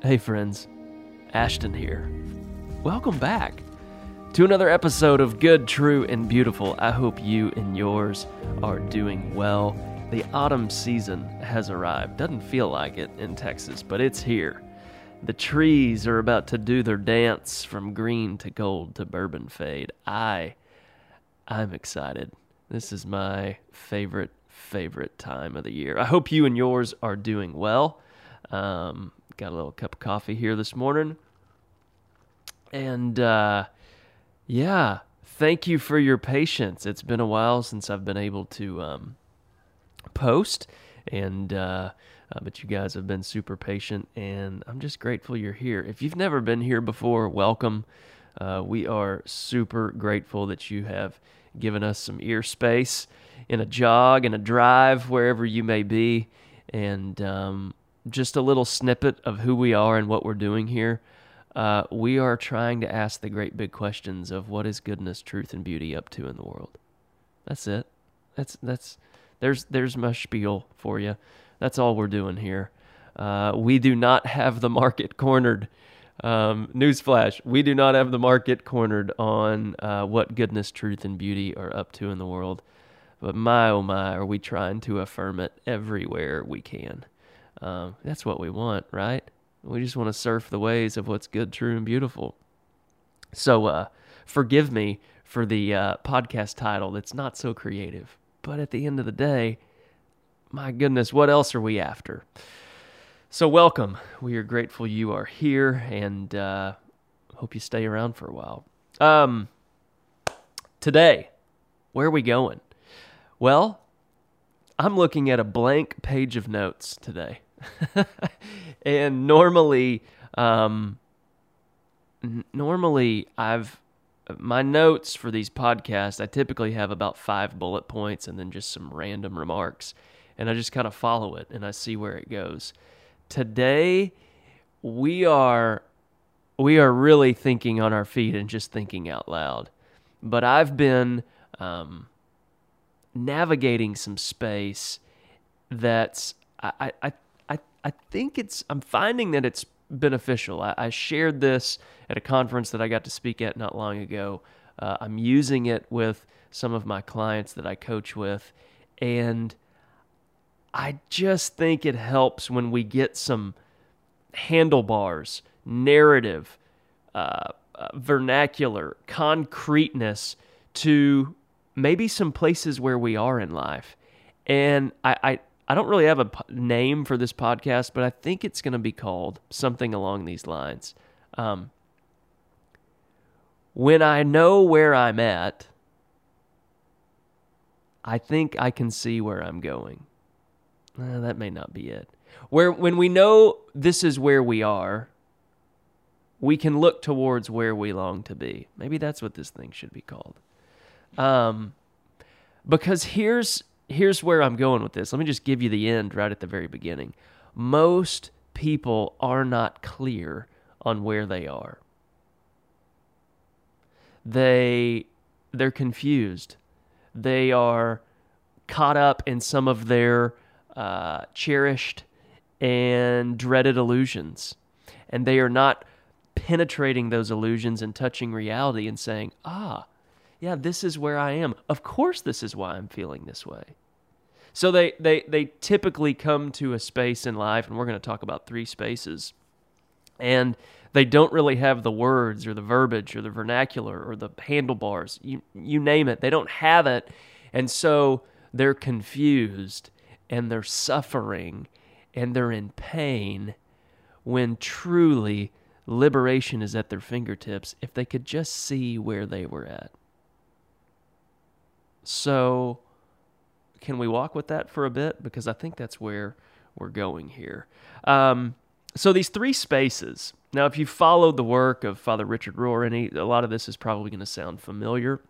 Hey, friends. Ashton here. Welcome back to another episode of Good, True, and Beautiful. I hope you and yours are doing well. The autumn season has arrived. Doesn't feel like it in Texas, but it's here. The trees are about to do their dance from green to gold to bourbon fade. I, I'm excited. This is my favorite, favorite time of the year. I hope you and yours are doing well. Um, got a little cup of coffee here this morning. And uh, yeah, thank you for your patience. It's been a while since I've been able to um, post, and uh, uh, but you guys have been super patient, and I'm just grateful you're here. If you've never been here before, welcome. Uh, we are super grateful that you have given us some ear space in a jog, in a drive, wherever you may be, and um, just a little snippet of who we are and what we're doing here. Uh, we are trying to ask the great big questions of what is goodness, truth, and beauty up to in the world. That's it. That's that's there's there's my spiel for you. That's all we're doing here. Uh, we do not have the market cornered. Um, newsflash: We do not have the market cornered on uh, what goodness, truth, and beauty are up to in the world. But my oh my, are we trying to affirm it everywhere we can? Um, that's what we want, right? We just want to surf the waves of what's good, true, and beautiful. So, uh, forgive me for the uh, podcast title that's not so creative. But at the end of the day, my goodness, what else are we after? So, welcome. We are grateful you are here and uh, hope you stay around for a while. Um, today, where are we going? Well, I'm looking at a blank page of notes today. and normally, um, n- normally I've my notes for these podcasts. I typically have about five bullet points and then just some random remarks, and I just kind of follow it and I see where it goes. Today, we are we are really thinking on our feet and just thinking out loud. But I've been um, navigating some space that's I, I I think it's, I'm finding that it's beneficial. I, I, shared this at a conference that I got to speak at not long ago. Uh, I'm using it with some of my clients that I coach with. And I just think it helps when we get some handlebars, narrative, uh, uh, vernacular, concreteness to maybe some places where we are in life. And I, I, I don't really have a name for this podcast, but I think it's going to be called something along these lines. Um, when I know where I'm at, I think I can see where I'm going. Uh, that may not be it. Where when we know this is where we are, we can look towards where we long to be. Maybe that's what this thing should be called. Um, because here's here's where I'm going with this. Let me just give you the end right at the very beginning. Most people are not clear on where they are. They they're confused. They are caught up in some of their uh, cherished and dreaded illusions, and they are not penetrating those illusions and touching reality and saying, "Ah, yeah, this is where I am. Of course, this is why I'm feeling this way. So they, they, they typically come to a space in life, and we're going to talk about three spaces, and they don't really have the words or the verbiage or the vernacular or the handlebars. You, you name it, they don't have it. And so they're confused and they're suffering and they're in pain when truly liberation is at their fingertips if they could just see where they were at. So, can we walk with that for a bit? Because I think that's where we're going here. Um, so, these three spaces. Now, if you followed the work of Father Richard Rohr, any a lot of this is probably going to sound familiar.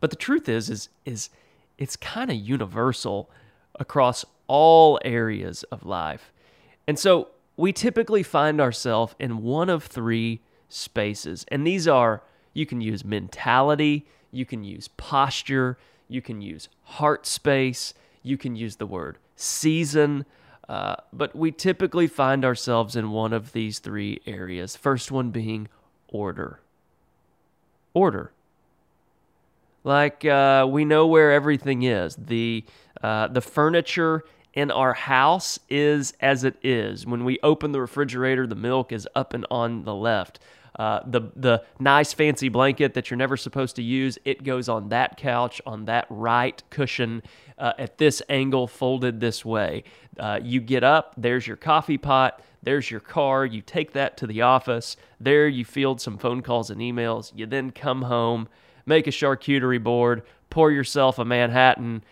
But the truth is, is is it's kind of universal across all areas of life. And so we typically find ourselves in one of three spaces. And these are you can use mentality, you can use posture, you can use heart space, you can use the word season. Uh, but we typically find ourselves in one of these three areas. First one being order. Order. Like uh, we know where everything is. The uh, the furniture in our house is as it is. When we open the refrigerator, the milk is up and on the left. Uh, the the nice fancy blanket that you're never supposed to use, it goes on that couch on that right cushion uh, at this angle, folded this way. Uh, you get up, there's your coffee pot, there's your car. You take that to the office. There you field some phone calls and emails. You then come home, make a charcuterie board, pour yourself a Manhattan.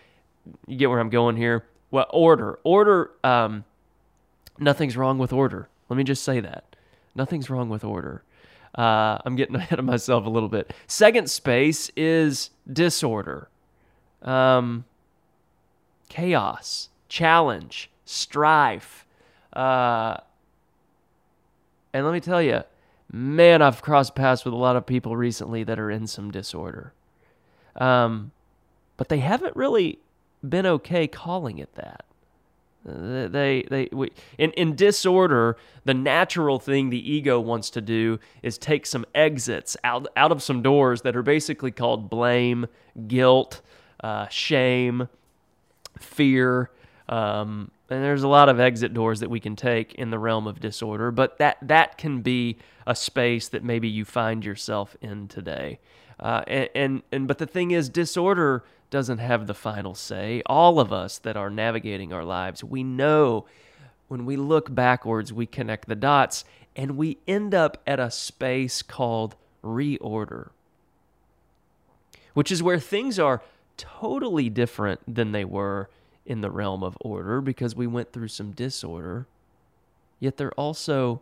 You get where I'm going here. Well, order, order. Um, nothing's wrong with order. Let me just say that. Nothing's wrong with order. Uh, I'm getting ahead of myself a little bit. Second space is disorder, um, chaos, challenge, strife. Uh, and let me tell you, man, I've crossed paths with a lot of people recently that are in some disorder. Um, but they haven't really been okay calling it that. They they we, in in disorder, the natural thing the ego wants to do is take some exits out out of some doors that are basically called blame, guilt, uh, shame, fear. Um, and there's a lot of exit doors that we can take in the realm of disorder, but that that can be a space that maybe you find yourself in today. Uh, and, and and but the thing is, disorder doesn't have the final say. All of us that are navigating our lives, we know when we look backwards, we connect the dots and we end up at a space called reorder, which is where things are totally different than they were in the realm of order because we went through some disorder. Yet they're also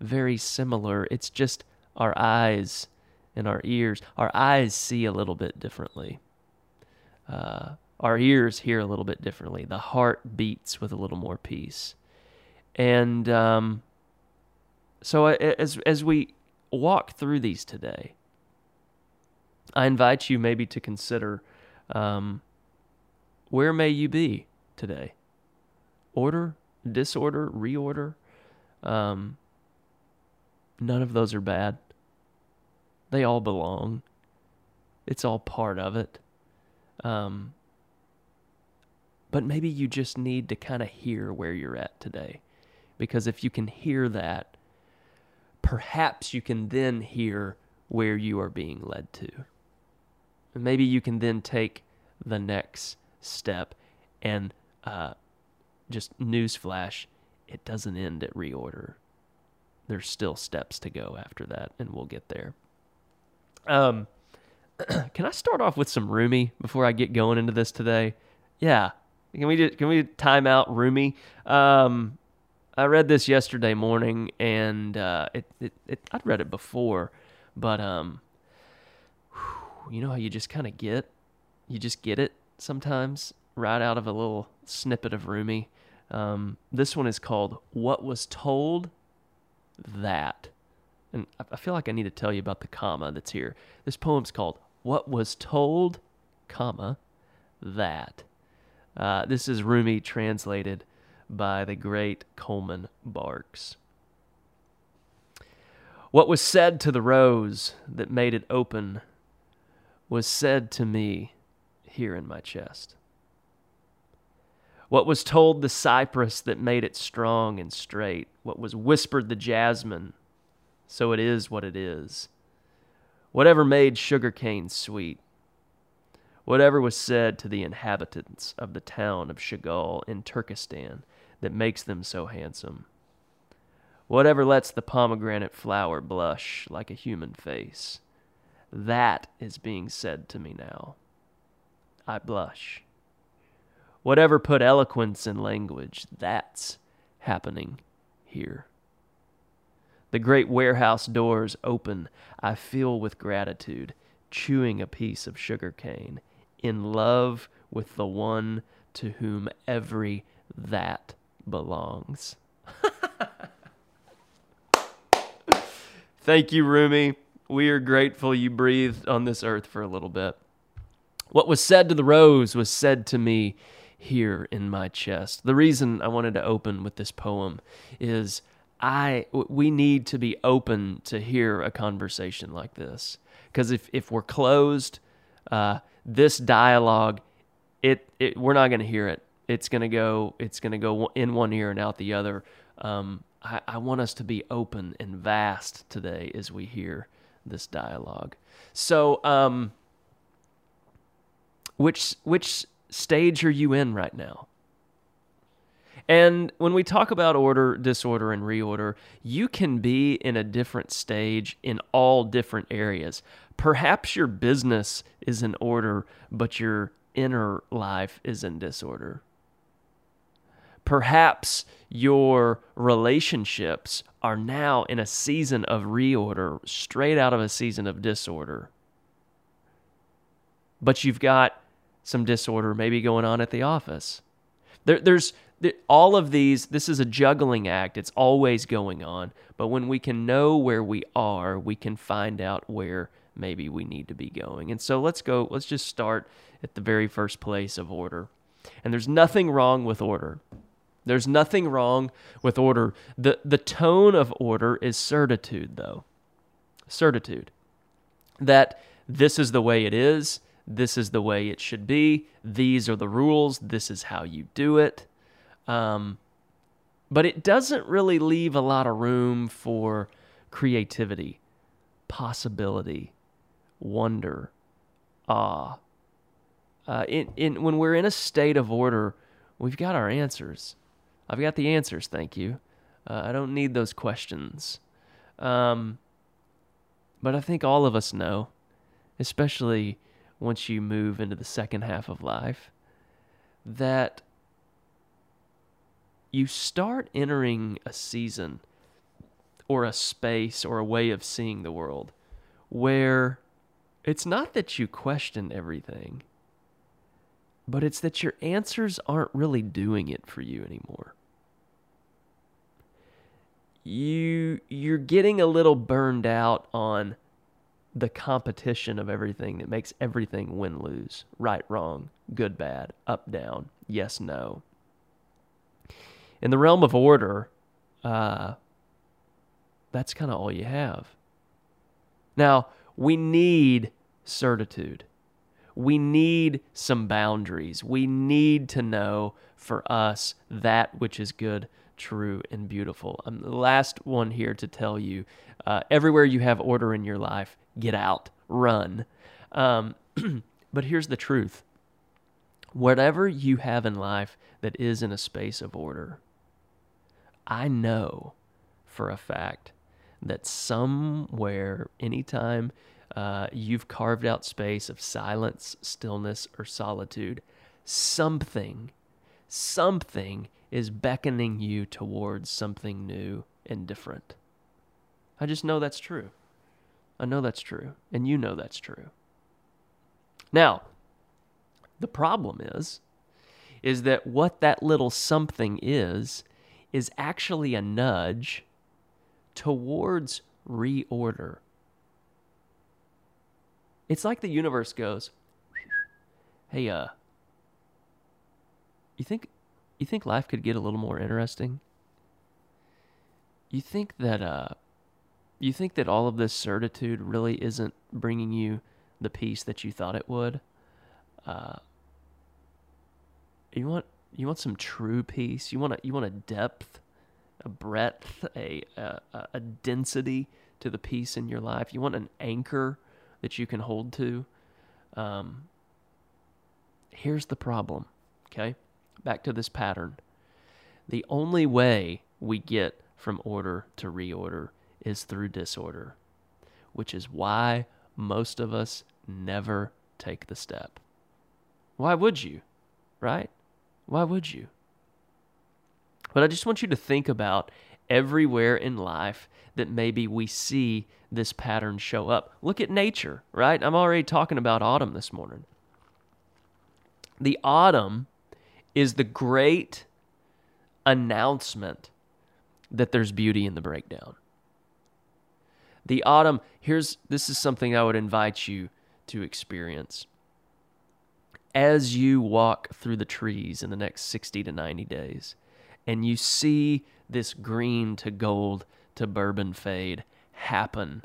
very similar. It's just our eyes and our ears. Our eyes see a little bit differently uh, our ears hear a little bit differently. The heart beats with a little more peace. And um, so, as, as we walk through these today, I invite you maybe to consider um, where may you be today? Order, disorder, reorder. Um, none of those are bad. They all belong. It's all part of it. Um, but maybe you just need to kind of hear where you're at today. Because if you can hear that, perhaps you can then hear where you are being led to. And maybe you can then take the next step. And uh, just newsflash, it doesn't end at reorder. There's still steps to go after that, and we'll get there. Um, can I start off with some Rumi before I get going into this today? Yeah. Can we just, can we time out Rumi? Um, I read this yesterday morning, and uh, it, it, it I'd read it before, but um, you know how you just kind of get, you just get it sometimes right out of a little snippet of Rumi. Um, this one is called "What Was Told." That, and I feel like I need to tell you about the comma that's here. This poem's called what was told, comma, that. Uh, this is Rumi translated by the great Coleman Barks. What was said to the rose that made it open was said to me here in my chest. What was told the cypress that made it strong and straight, what was whispered the jasmine, so it is what it is whatever made sugarcane sweet, whatever was said to the inhabitants of the town of Chigil in Turkestan that makes them so handsome, whatever lets the pomegranate flower blush like a human face, that is being said to me now. I blush. Whatever put eloquence in language, that's happening here. The great warehouse doors open. I feel with gratitude, chewing a piece of sugar cane, in love with the one to whom every that belongs. Thank you, Rumi. We are grateful you breathed on this earth for a little bit. What was said to the rose was said to me here in my chest. The reason I wanted to open with this poem is I we need to be open to hear a conversation like this because if if we're closed, uh, this dialogue, it, it we're not going to hear it. It's going to go it's going to go in one ear and out the other. Um, I, I want us to be open and vast today as we hear this dialogue. So, um, which which stage are you in right now? And when we talk about order, disorder, and reorder, you can be in a different stage in all different areas. Perhaps your business is in order, but your inner life is in disorder. Perhaps your relationships are now in a season of reorder, straight out of a season of disorder. But you've got some disorder maybe going on at the office. There, there's there, all of these, this is a juggling act. It's always going on. But when we can know where we are, we can find out where maybe we need to be going. And so let's go, let's just start at the very first place of order. And there's nothing wrong with order. There's nothing wrong with order. The, the tone of order is certitude, though. Certitude. That this is the way it is this is the way it should be. These are the rules. This is how you do it. Um, but it doesn't really leave a lot of room for creativity, possibility, wonder, awe. Uh, in, in, when we're in a state of order, we've got our answers. I've got the answers, thank you. Uh, I don't need those questions. Um, but I think all of us know, especially once you move into the second half of life that you start entering a season or a space or a way of seeing the world where it's not that you question everything, but it's that your answers aren't really doing it for you anymore. You you're getting a little burned out on the competition of everything that makes everything win lose, right, wrong, good, bad, up, down, yes, no. In the realm of order, uh, that's kind of all you have. Now, we need certitude. We need some boundaries. We need to know for us that which is good, true, and beautiful. I'm the last one here to tell you uh, everywhere you have order in your life, get out, run. Um, but here's the truth whatever you have in life that is in a space of order, I know for a fact that somewhere, anytime uh, you've carved out space of silence, stillness, or solitude, something, something is beckoning you towards something new and different. I just know that's true. I know that's true, and you know that's true. Now, the problem is is that what that little something is is actually a nudge towards reorder. It's like the universe goes, "Hey, uh, you think you think life could get a little more interesting? You think that uh you think that all of this certitude really isn't bringing you the peace that you thought it would? Uh, you want you want some true peace. You want a you want a depth, a breadth, a, a a density to the peace in your life. You want an anchor that you can hold to. Um, here's the problem. Okay, back to this pattern. The only way we get from order to reorder is through disorder, which is why most of us never take the step. Why would you? Right? Why would you? But I just want you to think about everywhere in life that maybe we see this pattern show up. Look at nature, right? I'm already talking about autumn this morning. The autumn is the great announcement that there's beauty in the breakdown. The autumn, here's this is something I would invite you to experience. As you walk through the trees in the next 60 to 90 days and you see this green to gold to bourbon fade happen,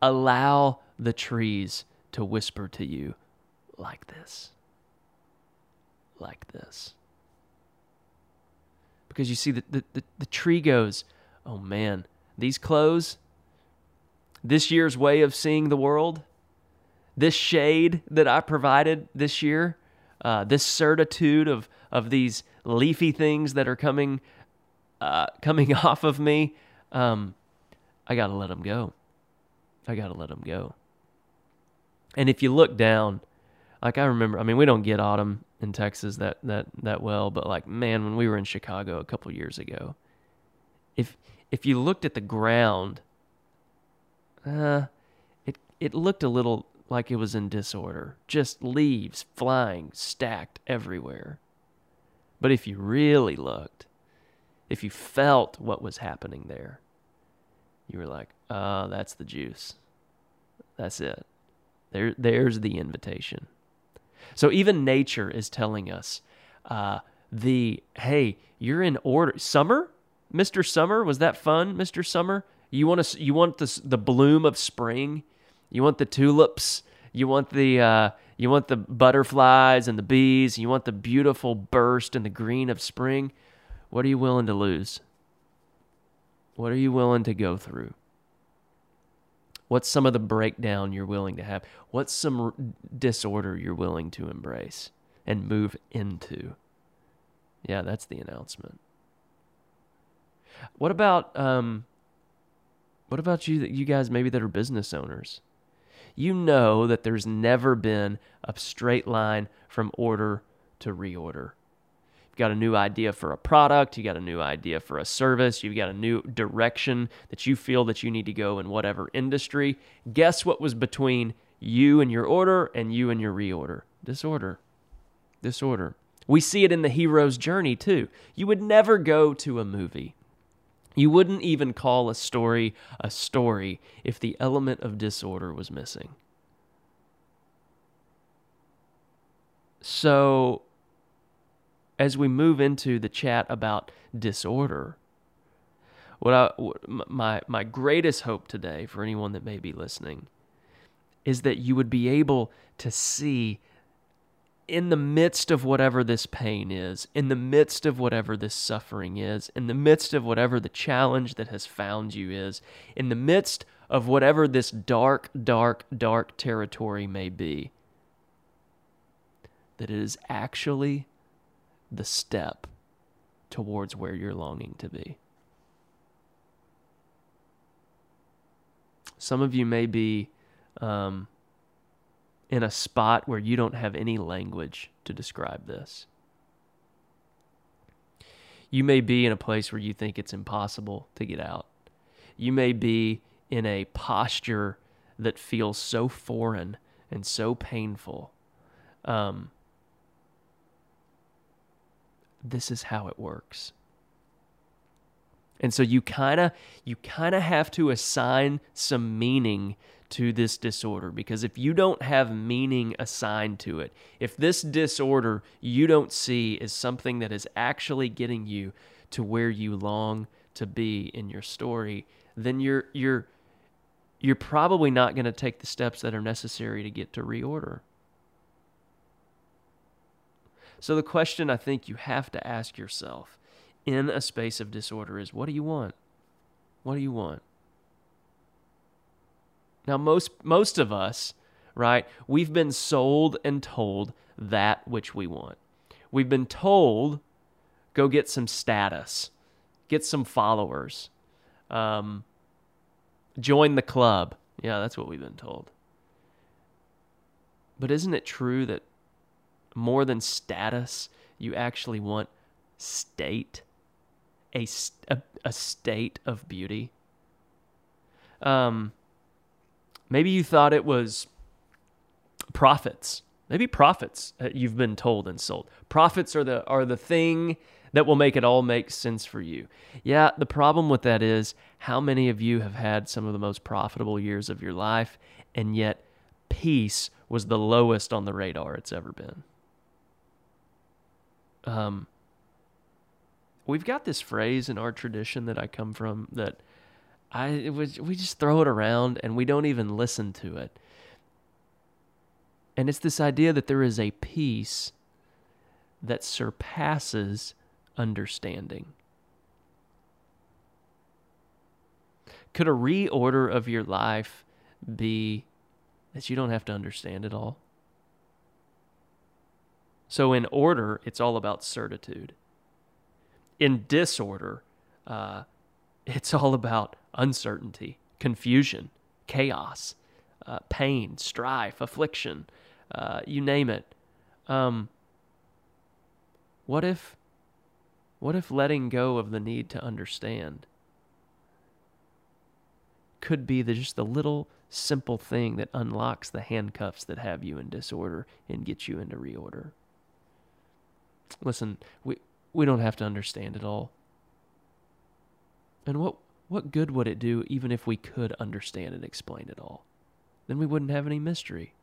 allow the trees to whisper to you like this. Like this. Because you see, the, the, the, the tree goes, oh man, these clothes, this year's way of seeing the world, this shade that I provided this year, uh, this certitude of, of these leafy things that are coming uh, coming off of me, um, I got to let them go. I got to let them go. And if you look down, like I remember, I mean, we don't get autumn in Texas that that that well, but like man, when we were in Chicago a couple years ago, if if you looked at the ground, uh, it it looked a little like it was in disorder, just leaves flying stacked everywhere. But if you really looked, if you felt what was happening there, you were like, "Oh, that's the juice. That's it. There, there's the invitation." So even nature is telling us, uh, the hey, you're in order. Summer, Mister Summer, was that fun, Mister Summer? You want to, you want the the bloom of spring. You want the tulips. You want the uh, you want the butterflies and the bees. You want the beautiful burst and the green of spring. What are you willing to lose? What are you willing to go through? What's some of the breakdown you're willing to have? What's some r- disorder you're willing to embrace and move into? Yeah, that's the announcement. What about um, what about you? You guys maybe that are business owners. You know that there's never been a straight line from order to reorder. You've got a new idea for a product, you got a new idea for a service, you've got a new direction that you feel that you need to go in whatever industry. Guess what was between you and your order and you and your reorder? Disorder. Disorder. We see it in the hero's journey too. You would never go to a movie. You wouldn't even call a story a story if the element of disorder was missing. So as we move into the chat about disorder, what I my my greatest hope today for anyone that may be listening is that you would be able to see in the midst of whatever this pain is, in the midst of whatever this suffering is, in the midst of whatever the challenge that has found you is, in the midst of whatever this dark, dark, dark territory may be, that it is actually the step towards where you're longing to be. Some of you may be um, in a spot where you don't have any language to describe this. You may be in a place where you think it's impossible to get out. You may be in a posture that feels so foreign and so painful um, this is how it works. And so you kind of you kind of have to assign some meaning to this disorder because if you don't have meaning assigned to it, if this disorder you don't see is something that is actually getting you to where you long to be in your story, then you're you're you're probably not going to take the steps that are necessary to get to reorder. So, the question I think you have to ask yourself in a space of disorder is what do you want? What do you want? Now, most, most of us, right, we've been sold and told that which we want. We've been told go get some status, get some followers, um, join the club. Yeah, that's what we've been told. But isn't it true that more than status, you actually want state, a, a, a state of beauty. Um, maybe you thought it was profits. Maybe profits uh, you've been told and sold. Profits are the are the thing that will make it all make sense for you. Yeah, the problem with that is how many of you have had some of the most profitable years of your life and yet peace was the lowest on the radar it's ever been. Um, we've got this phrase in our tradition that I come from that I it was, we just throw it around and we don't even listen to it. And it's this idea that there is a peace that surpasses understanding. Could a reorder of your life be that you don't have to understand it all? So, in order, it's all about certitude. In disorder, uh, it's all about uncertainty, confusion, chaos, uh, pain, strife, affliction, uh, you name it. Um, what if, what if letting go of the need to understand could be the, just the little simple thing that unlocks the handcuffs that have you in disorder and get you into reorder? Listen, we we don't have to understand it all. And what what good would it do even if we could understand and explain it all? Then we wouldn't have any mystery.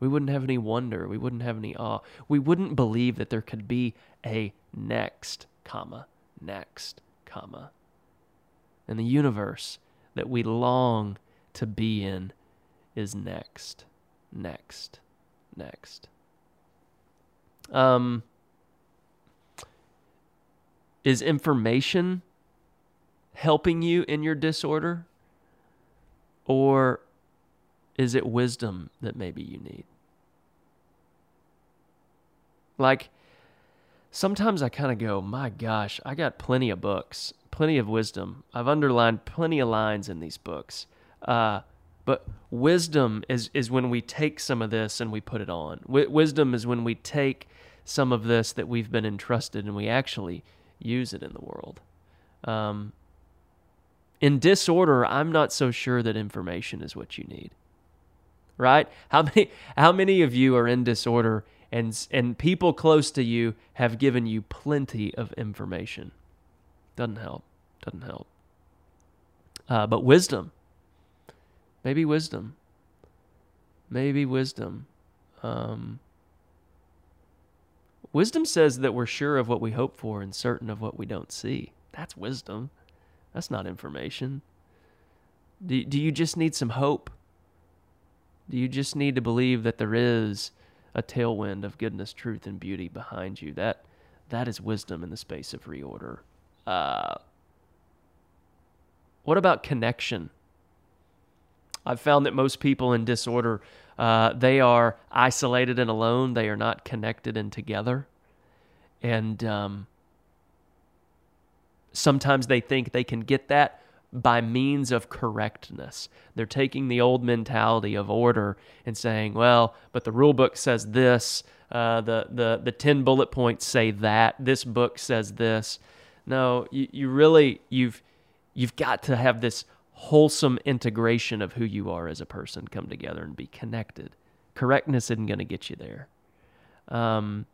We wouldn't have any wonder. We wouldn't have any awe. We wouldn't believe that there could be a next, comma, next, comma. And the universe that we long to be in is next, next, next. Um, is information helping you in your disorder? Or is it wisdom that maybe you need? Like, sometimes I kind of go, my gosh, I got plenty of books, plenty of wisdom. I've underlined plenty of lines in these books. Uh, but wisdom is, is when we take some of this and we put it on. W- wisdom is when we take some of this that we've been entrusted and we actually use it in the world. Um, in disorder, I'm not so sure that information is what you need. Right? How many how many of you are in disorder and and people close to you have given you plenty of information? Doesn't help. Doesn't help. Uh, but wisdom, maybe wisdom, maybe wisdom. Um, Wisdom says that we're sure of what we hope for and certain of what we don't see. That's wisdom. That's not information. Do, do you just need some hope? Do you just need to believe that there is a tailwind of goodness, truth, and beauty behind you? That that is wisdom in the space of reorder. Uh, what about connection? I've found that most people in disorder uh, they are isolated and alone. They are not connected and together. And um, sometimes they think they can get that by means of correctness. They're taking the old mentality of order and saying, well, but the rule book says this, uh, the, the, the 10 bullet points say that, this book says this. No, you, you really, you've, you've got to have this wholesome integration of who you are as a person come together and be connected. Correctness isn't going to get you there. Um,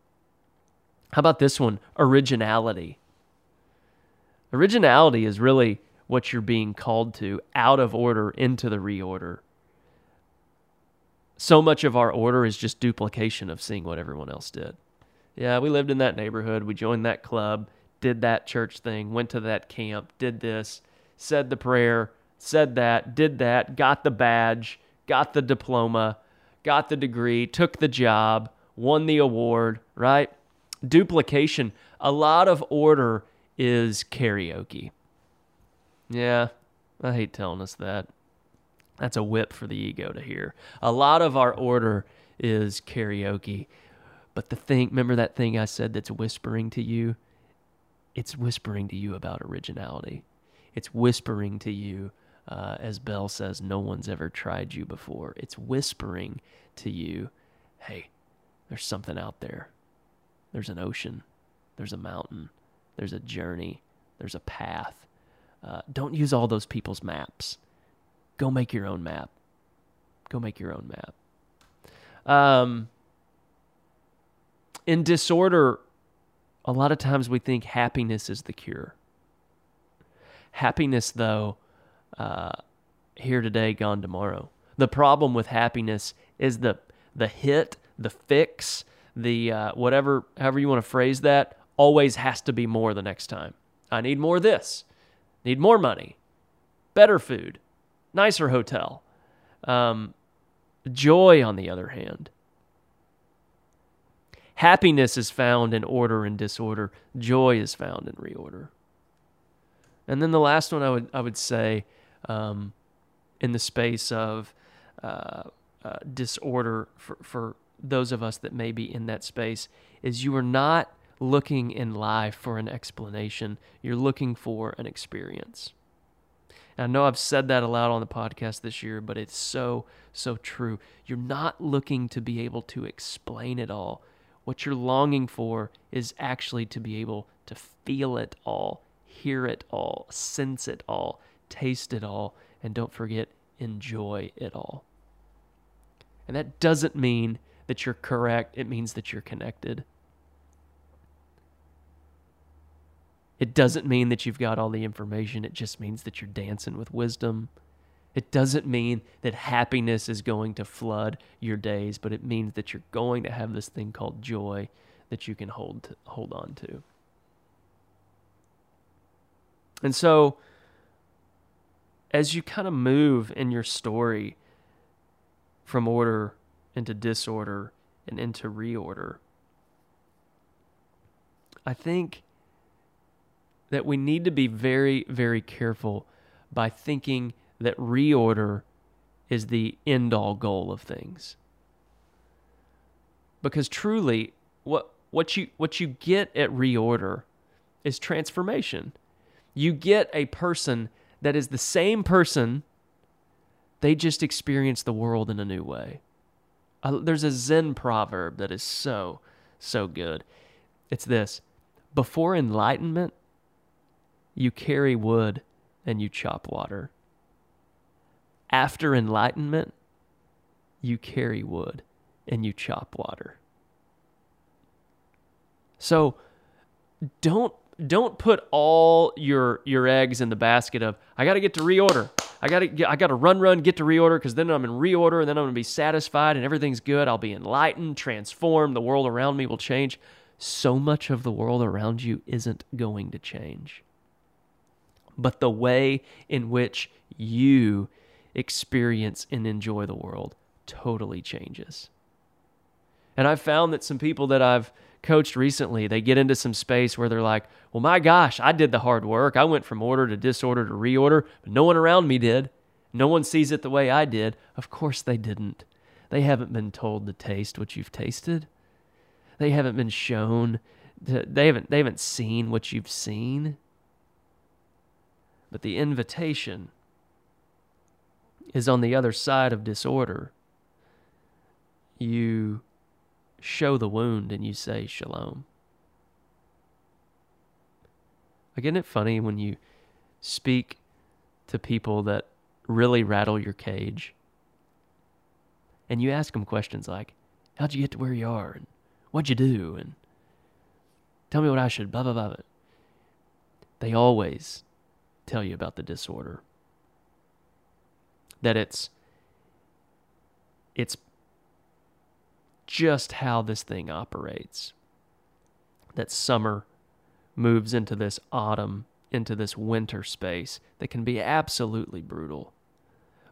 how about this one? Originality. Originality is really what you're being called to out of order into the reorder. So much of our order is just duplication of seeing what everyone else did. Yeah, we lived in that neighborhood, we joined that club, did that church thing, went to that camp, did this, said the prayer, said that, did that, got the badge, got the diploma, got the degree, took the job, won the award, right? Duplication. A lot of order is karaoke. Yeah, I hate telling us that. That's a whip for the ego to hear. A lot of our order is karaoke. But the thing, remember that thing I said that's whispering to you? It's whispering to you about originality. It's whispering to you uh, as Bell says, no one's ever tried you before. It's whispering to you, hey, there's something out there. There's an ocean. There's a mountain. There's a journey. There's a path. Uh, don't use all those people's maps. Go make your own map. Go make your own map. Um, in disorder, a lot of times we think happiness is the cure. Happiness, though, uh, here today, gone tomorrow. The problem with happiness is the the hit, the fix, the uh, whatever, however you want to phrase that, always has to be more the next time. I need more of this, need more money, better food, nicer hotel. Um, joy, on the other hand, happiness is found in order and disorder. Joy is found in reorder. And then the last one I would I would say, um, in the space of uh, uh, disorder for, for those of us that may be in that space is you are not looking in life for an explanation. You're looking for an experience. And I know I've said that a lot on the podcast this year, but it's so, so true. You're not looking to be able to explain it all. What you're longing for is actually to be able to feel it all, hear it all, sense it all, taste it all, and don't forget, enjoy it all. And that doesn't mean that you're correct, it means that you're connected. It doesn't mean that you've got all the information, it just means that you're dancing with wisdom. It doesn't mean that happiness is going to flood your days, but it means that you're going to have this thing called joy that you can hold to, hold on to. And so as you kind of move in your story from order into disorder and into reorder, I think that we need to be very, very careful by thinking that reorder is the end all goal of things. Because truly, what, what, you, what you get at reorder is transformation. You get a person that is the same person, they just experience the world in a new way. Uh, there's a Zen proverb that is so, so good. It's this Before enlightenment, you carry wood and you chop water. After enlightenment, you carry wood and you chop water. So don't don't put all your your eggs in the basket of I got to get to reorder. I got to I got to run run get to reorder cuz then I'm in reorder and then I'm going to be satisfied and everything's good. I'll be enlightened, transformed, the world around me will change. So much of the world around you isn't going to change. But the way in which you experience and enjoy the world totally changes. And I've found that some people that I've coached recently, they get into some space where they're like, well, my gosh, I did the hard work. I went from order to disorder to reorder, but no one around me did. No one sees it the way I did. Of course they didn't. They haven't been told to taste what you've tasted. They haven't been shown. To, they haven't. They haven't seen what you've seen. But the invitation is on the other side of disorder. You show the wound and you say shalom. Again, it funny when you speak to people that really rattle your cage and you ask them questions like, How'd you get to where you are? And what'd you do? And tell me what I should, blah, blah, blah. They always tell you about the disorder. That it's it's just how this thing operates. That summer moves into this autumn, into this winter space that can be absolutely brutal.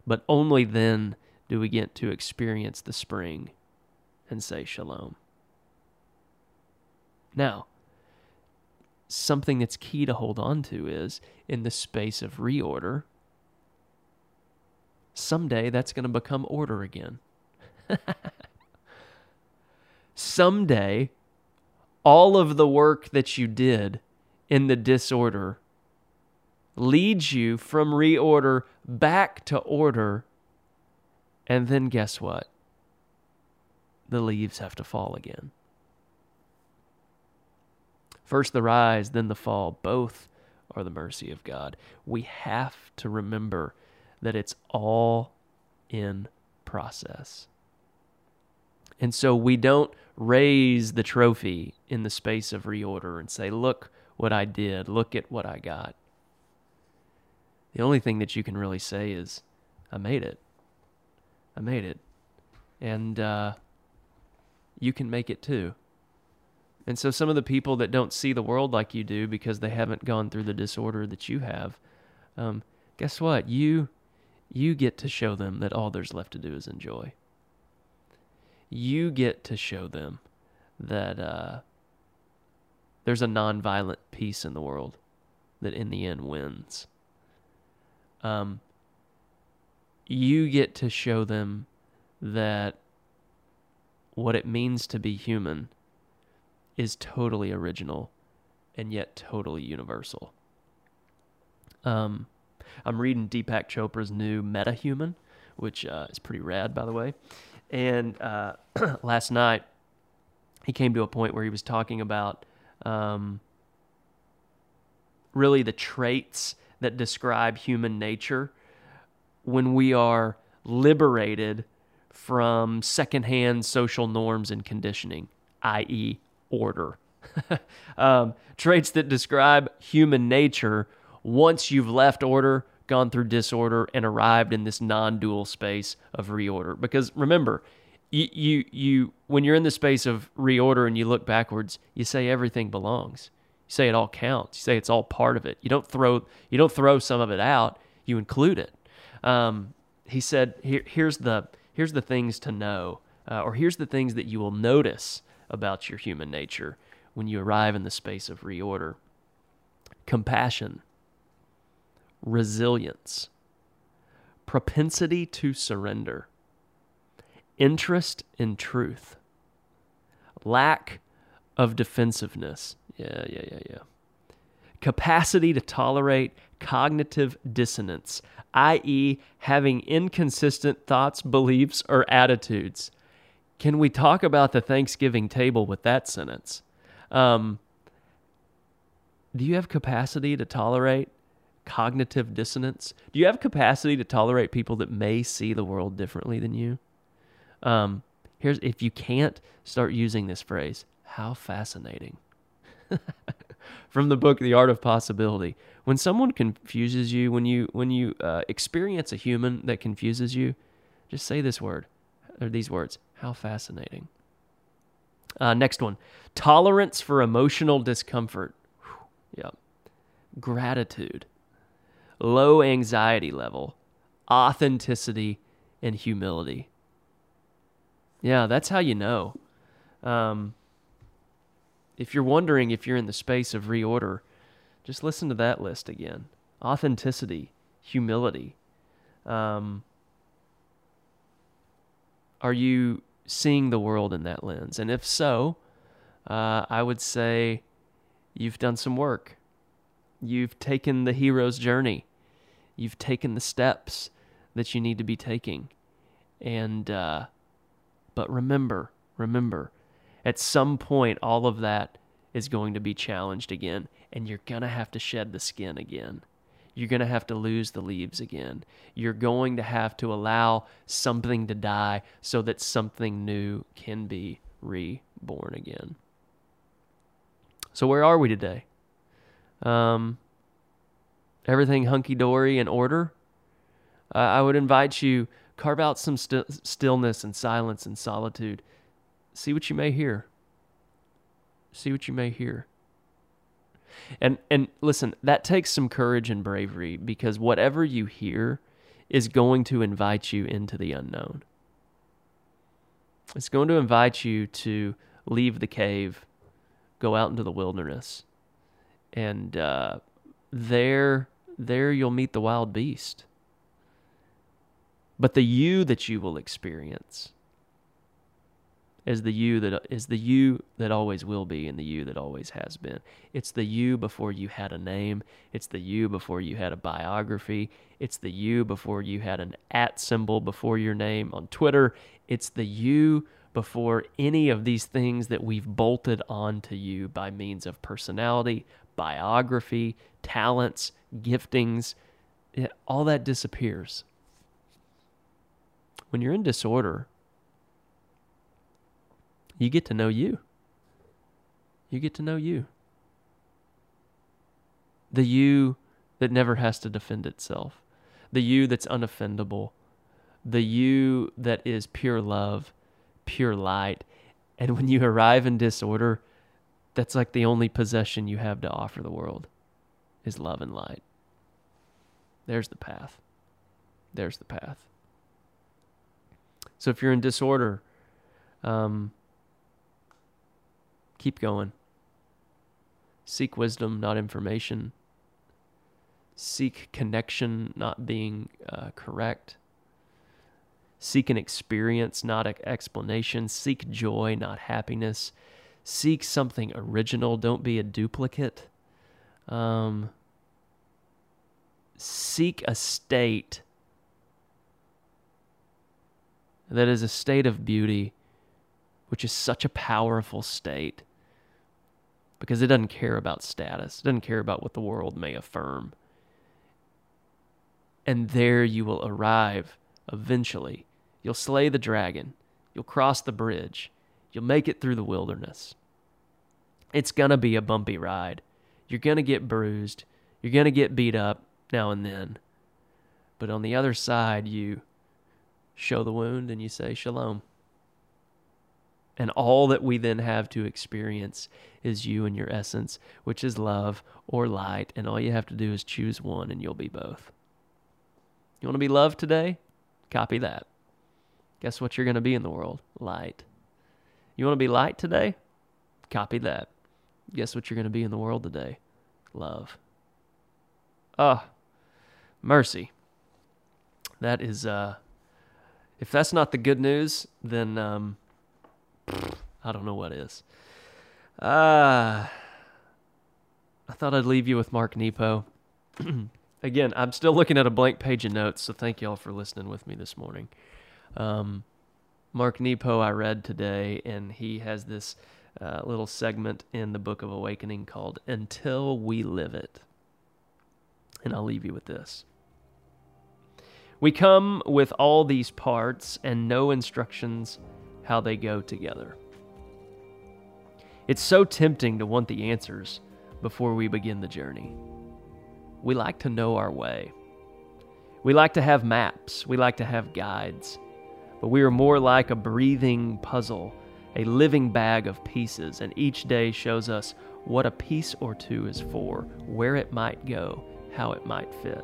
But only then do we get to experience the spring and say shalom. Now, something that's key to hold on to is in the space of reorder, someday that's going to become order again. someday all of the work that you did in the disorder leads you from reorder back to order. And then guess what? The leaves have to fall again. First the rise, then the fall. Both are the mercy of God. We have to remember that it's all in process. And so we don't raise the trophy in the space of reorder and say, look what I did, look at what I got. The only thing that you can really say is, I made it. I made it. And uh, you can make it too. And so some of the people that don't see the world like you do because they haven't gone through the disorder that you have, um, guess what? You you get to show them that all there's left to do is enjoy. You get to show them that uh, there's a nonviolent peace in the world that in the end wins. Um, you get to show them that what it means to be human is totally original and yet totally universal. Um, I'm reading Deepak Chopra's new Metahuman, which uh, is pretty rad, by the way. And uh, last night, he came to a point where he was talking about um, really the traits that describe human nature when we are liberated from secondhand social norms and conditioning, i.e., order. um, traits that describe human nature once you've left order, gone through disorder, and arrived in this non dual space of reorder. Because remember, you, you, you, when you're in the space of reorder and you look backwards, you say everything belongs. You say it all counts. You say it's all part of it. You don't throw, you don't throw some of it out. You include it. Um, he said, Here, here's the, here's the things to know, uh, or here's the things that you will notice about your human nature when you arrive in the space of reorder compassion, resilience, propensity to surrender, interest in truth, lack of defensiveness. Yeah, yeah, yeah, yeah. Capacity to tolerate cognitive dissonance, i.e., having inconsistent thoughts, beliefs, or attitudes. Can we talk about the Thanksgiving table with that sentence? Um, do you have capacity to tolerate cognitive dissonance? Do you have capacity to tolerate people that may see the world differently than you? Um, here's if you can't start using this phrase, how fascinating. From the book The Art of Possibility. When someone confuses you, when you when you uh, experience a human that confuses you, just say this word or these words. How fascinating. Uh, next one tolerance for emotional discomfort. Whew, yep. Gratitude. Low anxiety level. Authenticity and humility. Yeah, that's how you know. Um, if you're wondering if you're in the space of reorder, just listen to that list again authenticity, humility. Um, are you seeing the world in that lens? And if so, uh, I would say you've done some work. You've taken the hero's journey. You've taken the steps that you need to be taking. And, uh, but remember, remember, at some point, all of that is going to be challenged again, and you're going to have to shed the skin again. You're going to have to lose the leaves again. You're going to have to allow something to die so that something new can be reborn again. So, where are we today? Um, everything hunky dory in order? Uh, I would invite you carve out some st- stillness and silence and solitude. See what you may hear. See what you may hear. And and listen, that takes some courage and bravery because whatever you hear is going to invite you into the unknown. It's going to invite you to leave the cave, go out into the wilderness, and uh, there, there you'll meet the wild beast. But the you that you will experience is the you that is the you that always will be and the you that always has been. It's the you before you had a name. It's the you before you had a biography. It's the you before you had an at symbol before your name on Twitter. It's the you before any of these things that we've bolted onto you by means of personality, biography, talents, giftings. All that disappears. When you're in disorder, you get to know you. You get to know you. The you that never has to defend itself, the you that's unoffendable, the you that is pure love, pure light. And when you arrive in disorder, that's like the only possession you have to offer the world is love and light. There's the path. There's the path. So if you're in disorder, um, keep going. Seek wisdom, not information. Seek connection, not being uh, correct. Seek an experience, not an explanation. Seek joy, not happiness. Seek something original. Don't be a duplicate. Um, seek a state that is a state of beauty, which is such a powerful state because it doesn't care about status, it doesn't care about what the world may affirm. And there you will arrive eventually. You'll slay the dragon, you'll cross the bridge, you'll make it through the wilderness. It's going to be a bumpy ride. You're going to get bruised, you're going to get beat up now and then. But on the other side, you show the wound and you say shalom. And all that we then have to experience is you and your essence, which is love or light. And all you have to do is choose one and you'll be both. You want to be loved today? Copy that. Guess what you're going to be in the world? Light. You want to be light today? Copy that. Guess what you're going to be in the world today? Love. Ah, oh, mercy. That is, uh, if that's not the good news, then, um, I don't know what is. Uh, I thought I'd leave you with Mark Nepo. Again, I'm still looking at a blank page of notes, so thank y'all for listening with me this morning. Um, Mark Nepo, I read today, and he has this uh, little segment in the Book of Awakening called Until We Live It. And I'll leave you with this. We come with all these parts and no instructions how they go together. It's so tempting to want the answers before we begin the journey. We like to know our way. We like to have maps. We like to have guides. But we are more like a breathing puzzle, a living bag of pieces, and each day shows us what a piece or two is for, where it might go, how it might fit.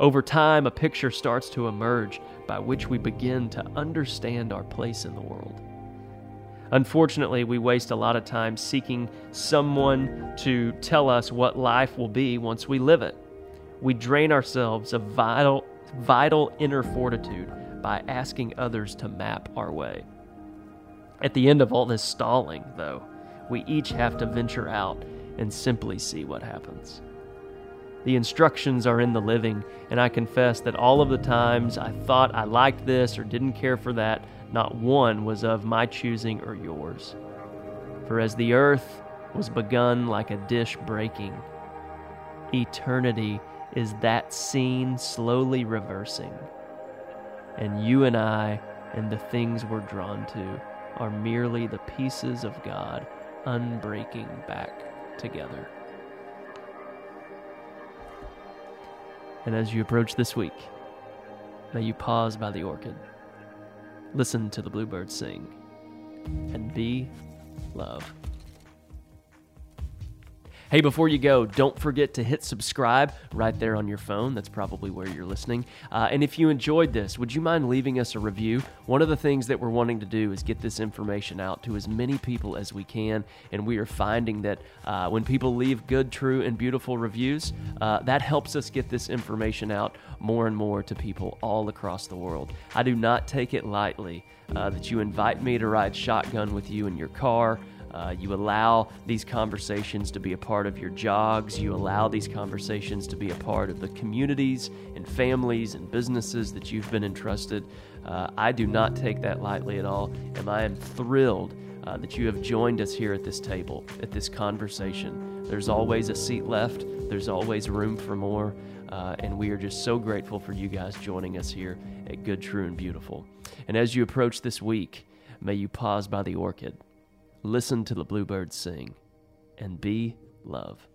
Over time, a picture starts to emerge by which we begin to understand our place in the world. Unfortunately, we waste a lot of time seeking someone to tell us what life will be once we live it. We drain ourselves of vital, vital inner fortitude by asking others to map our way. At the end of all this stalling, though, we each have to venture out and simply see what happens. The instructions are in the living, and I confess that all of the times I thought I liked this or didn't care for that, not one was of my choosing or yours. For as the earth was begun like a dish breaking, eternity is that scene slowly reversing. And you and I and the things we're drawn to are merely the pieces of God unbreaking back together. And as you approach this week, may you pause by the orchid, listen to the bluebird sing, and be love. Hey, before you go, don't forget to hit subscribe right there on your phone. That's probably where you're listening. Uh, and if you enjoyed this, would you mind leaving us a review? One of the things that we're wanting to do is get this information out to as many people as we can. And we are finding that uh, when people leave good, true, and beautiful reviews, uh, that helps us get this information out more and more to people all across the world. I do not take it lightly uh, that you invite me to ride shotgun with you in your car. Uh, you allow these conversations to be a part of your jogs. You allow these conversations to be a part of the communities and families and businesses that you've been entrusted. Uh, I do not take that lightly at all, and I am thrilled uh, that you have joined us here at this table, at this conversation. There's always a seat left, there's always room for more, uh, and we are just so grateful for you guys joining us here at Good, True, and Beautiful. And as you approach this week, may you pause by the orchid listen to the bluebirds sing, and be love.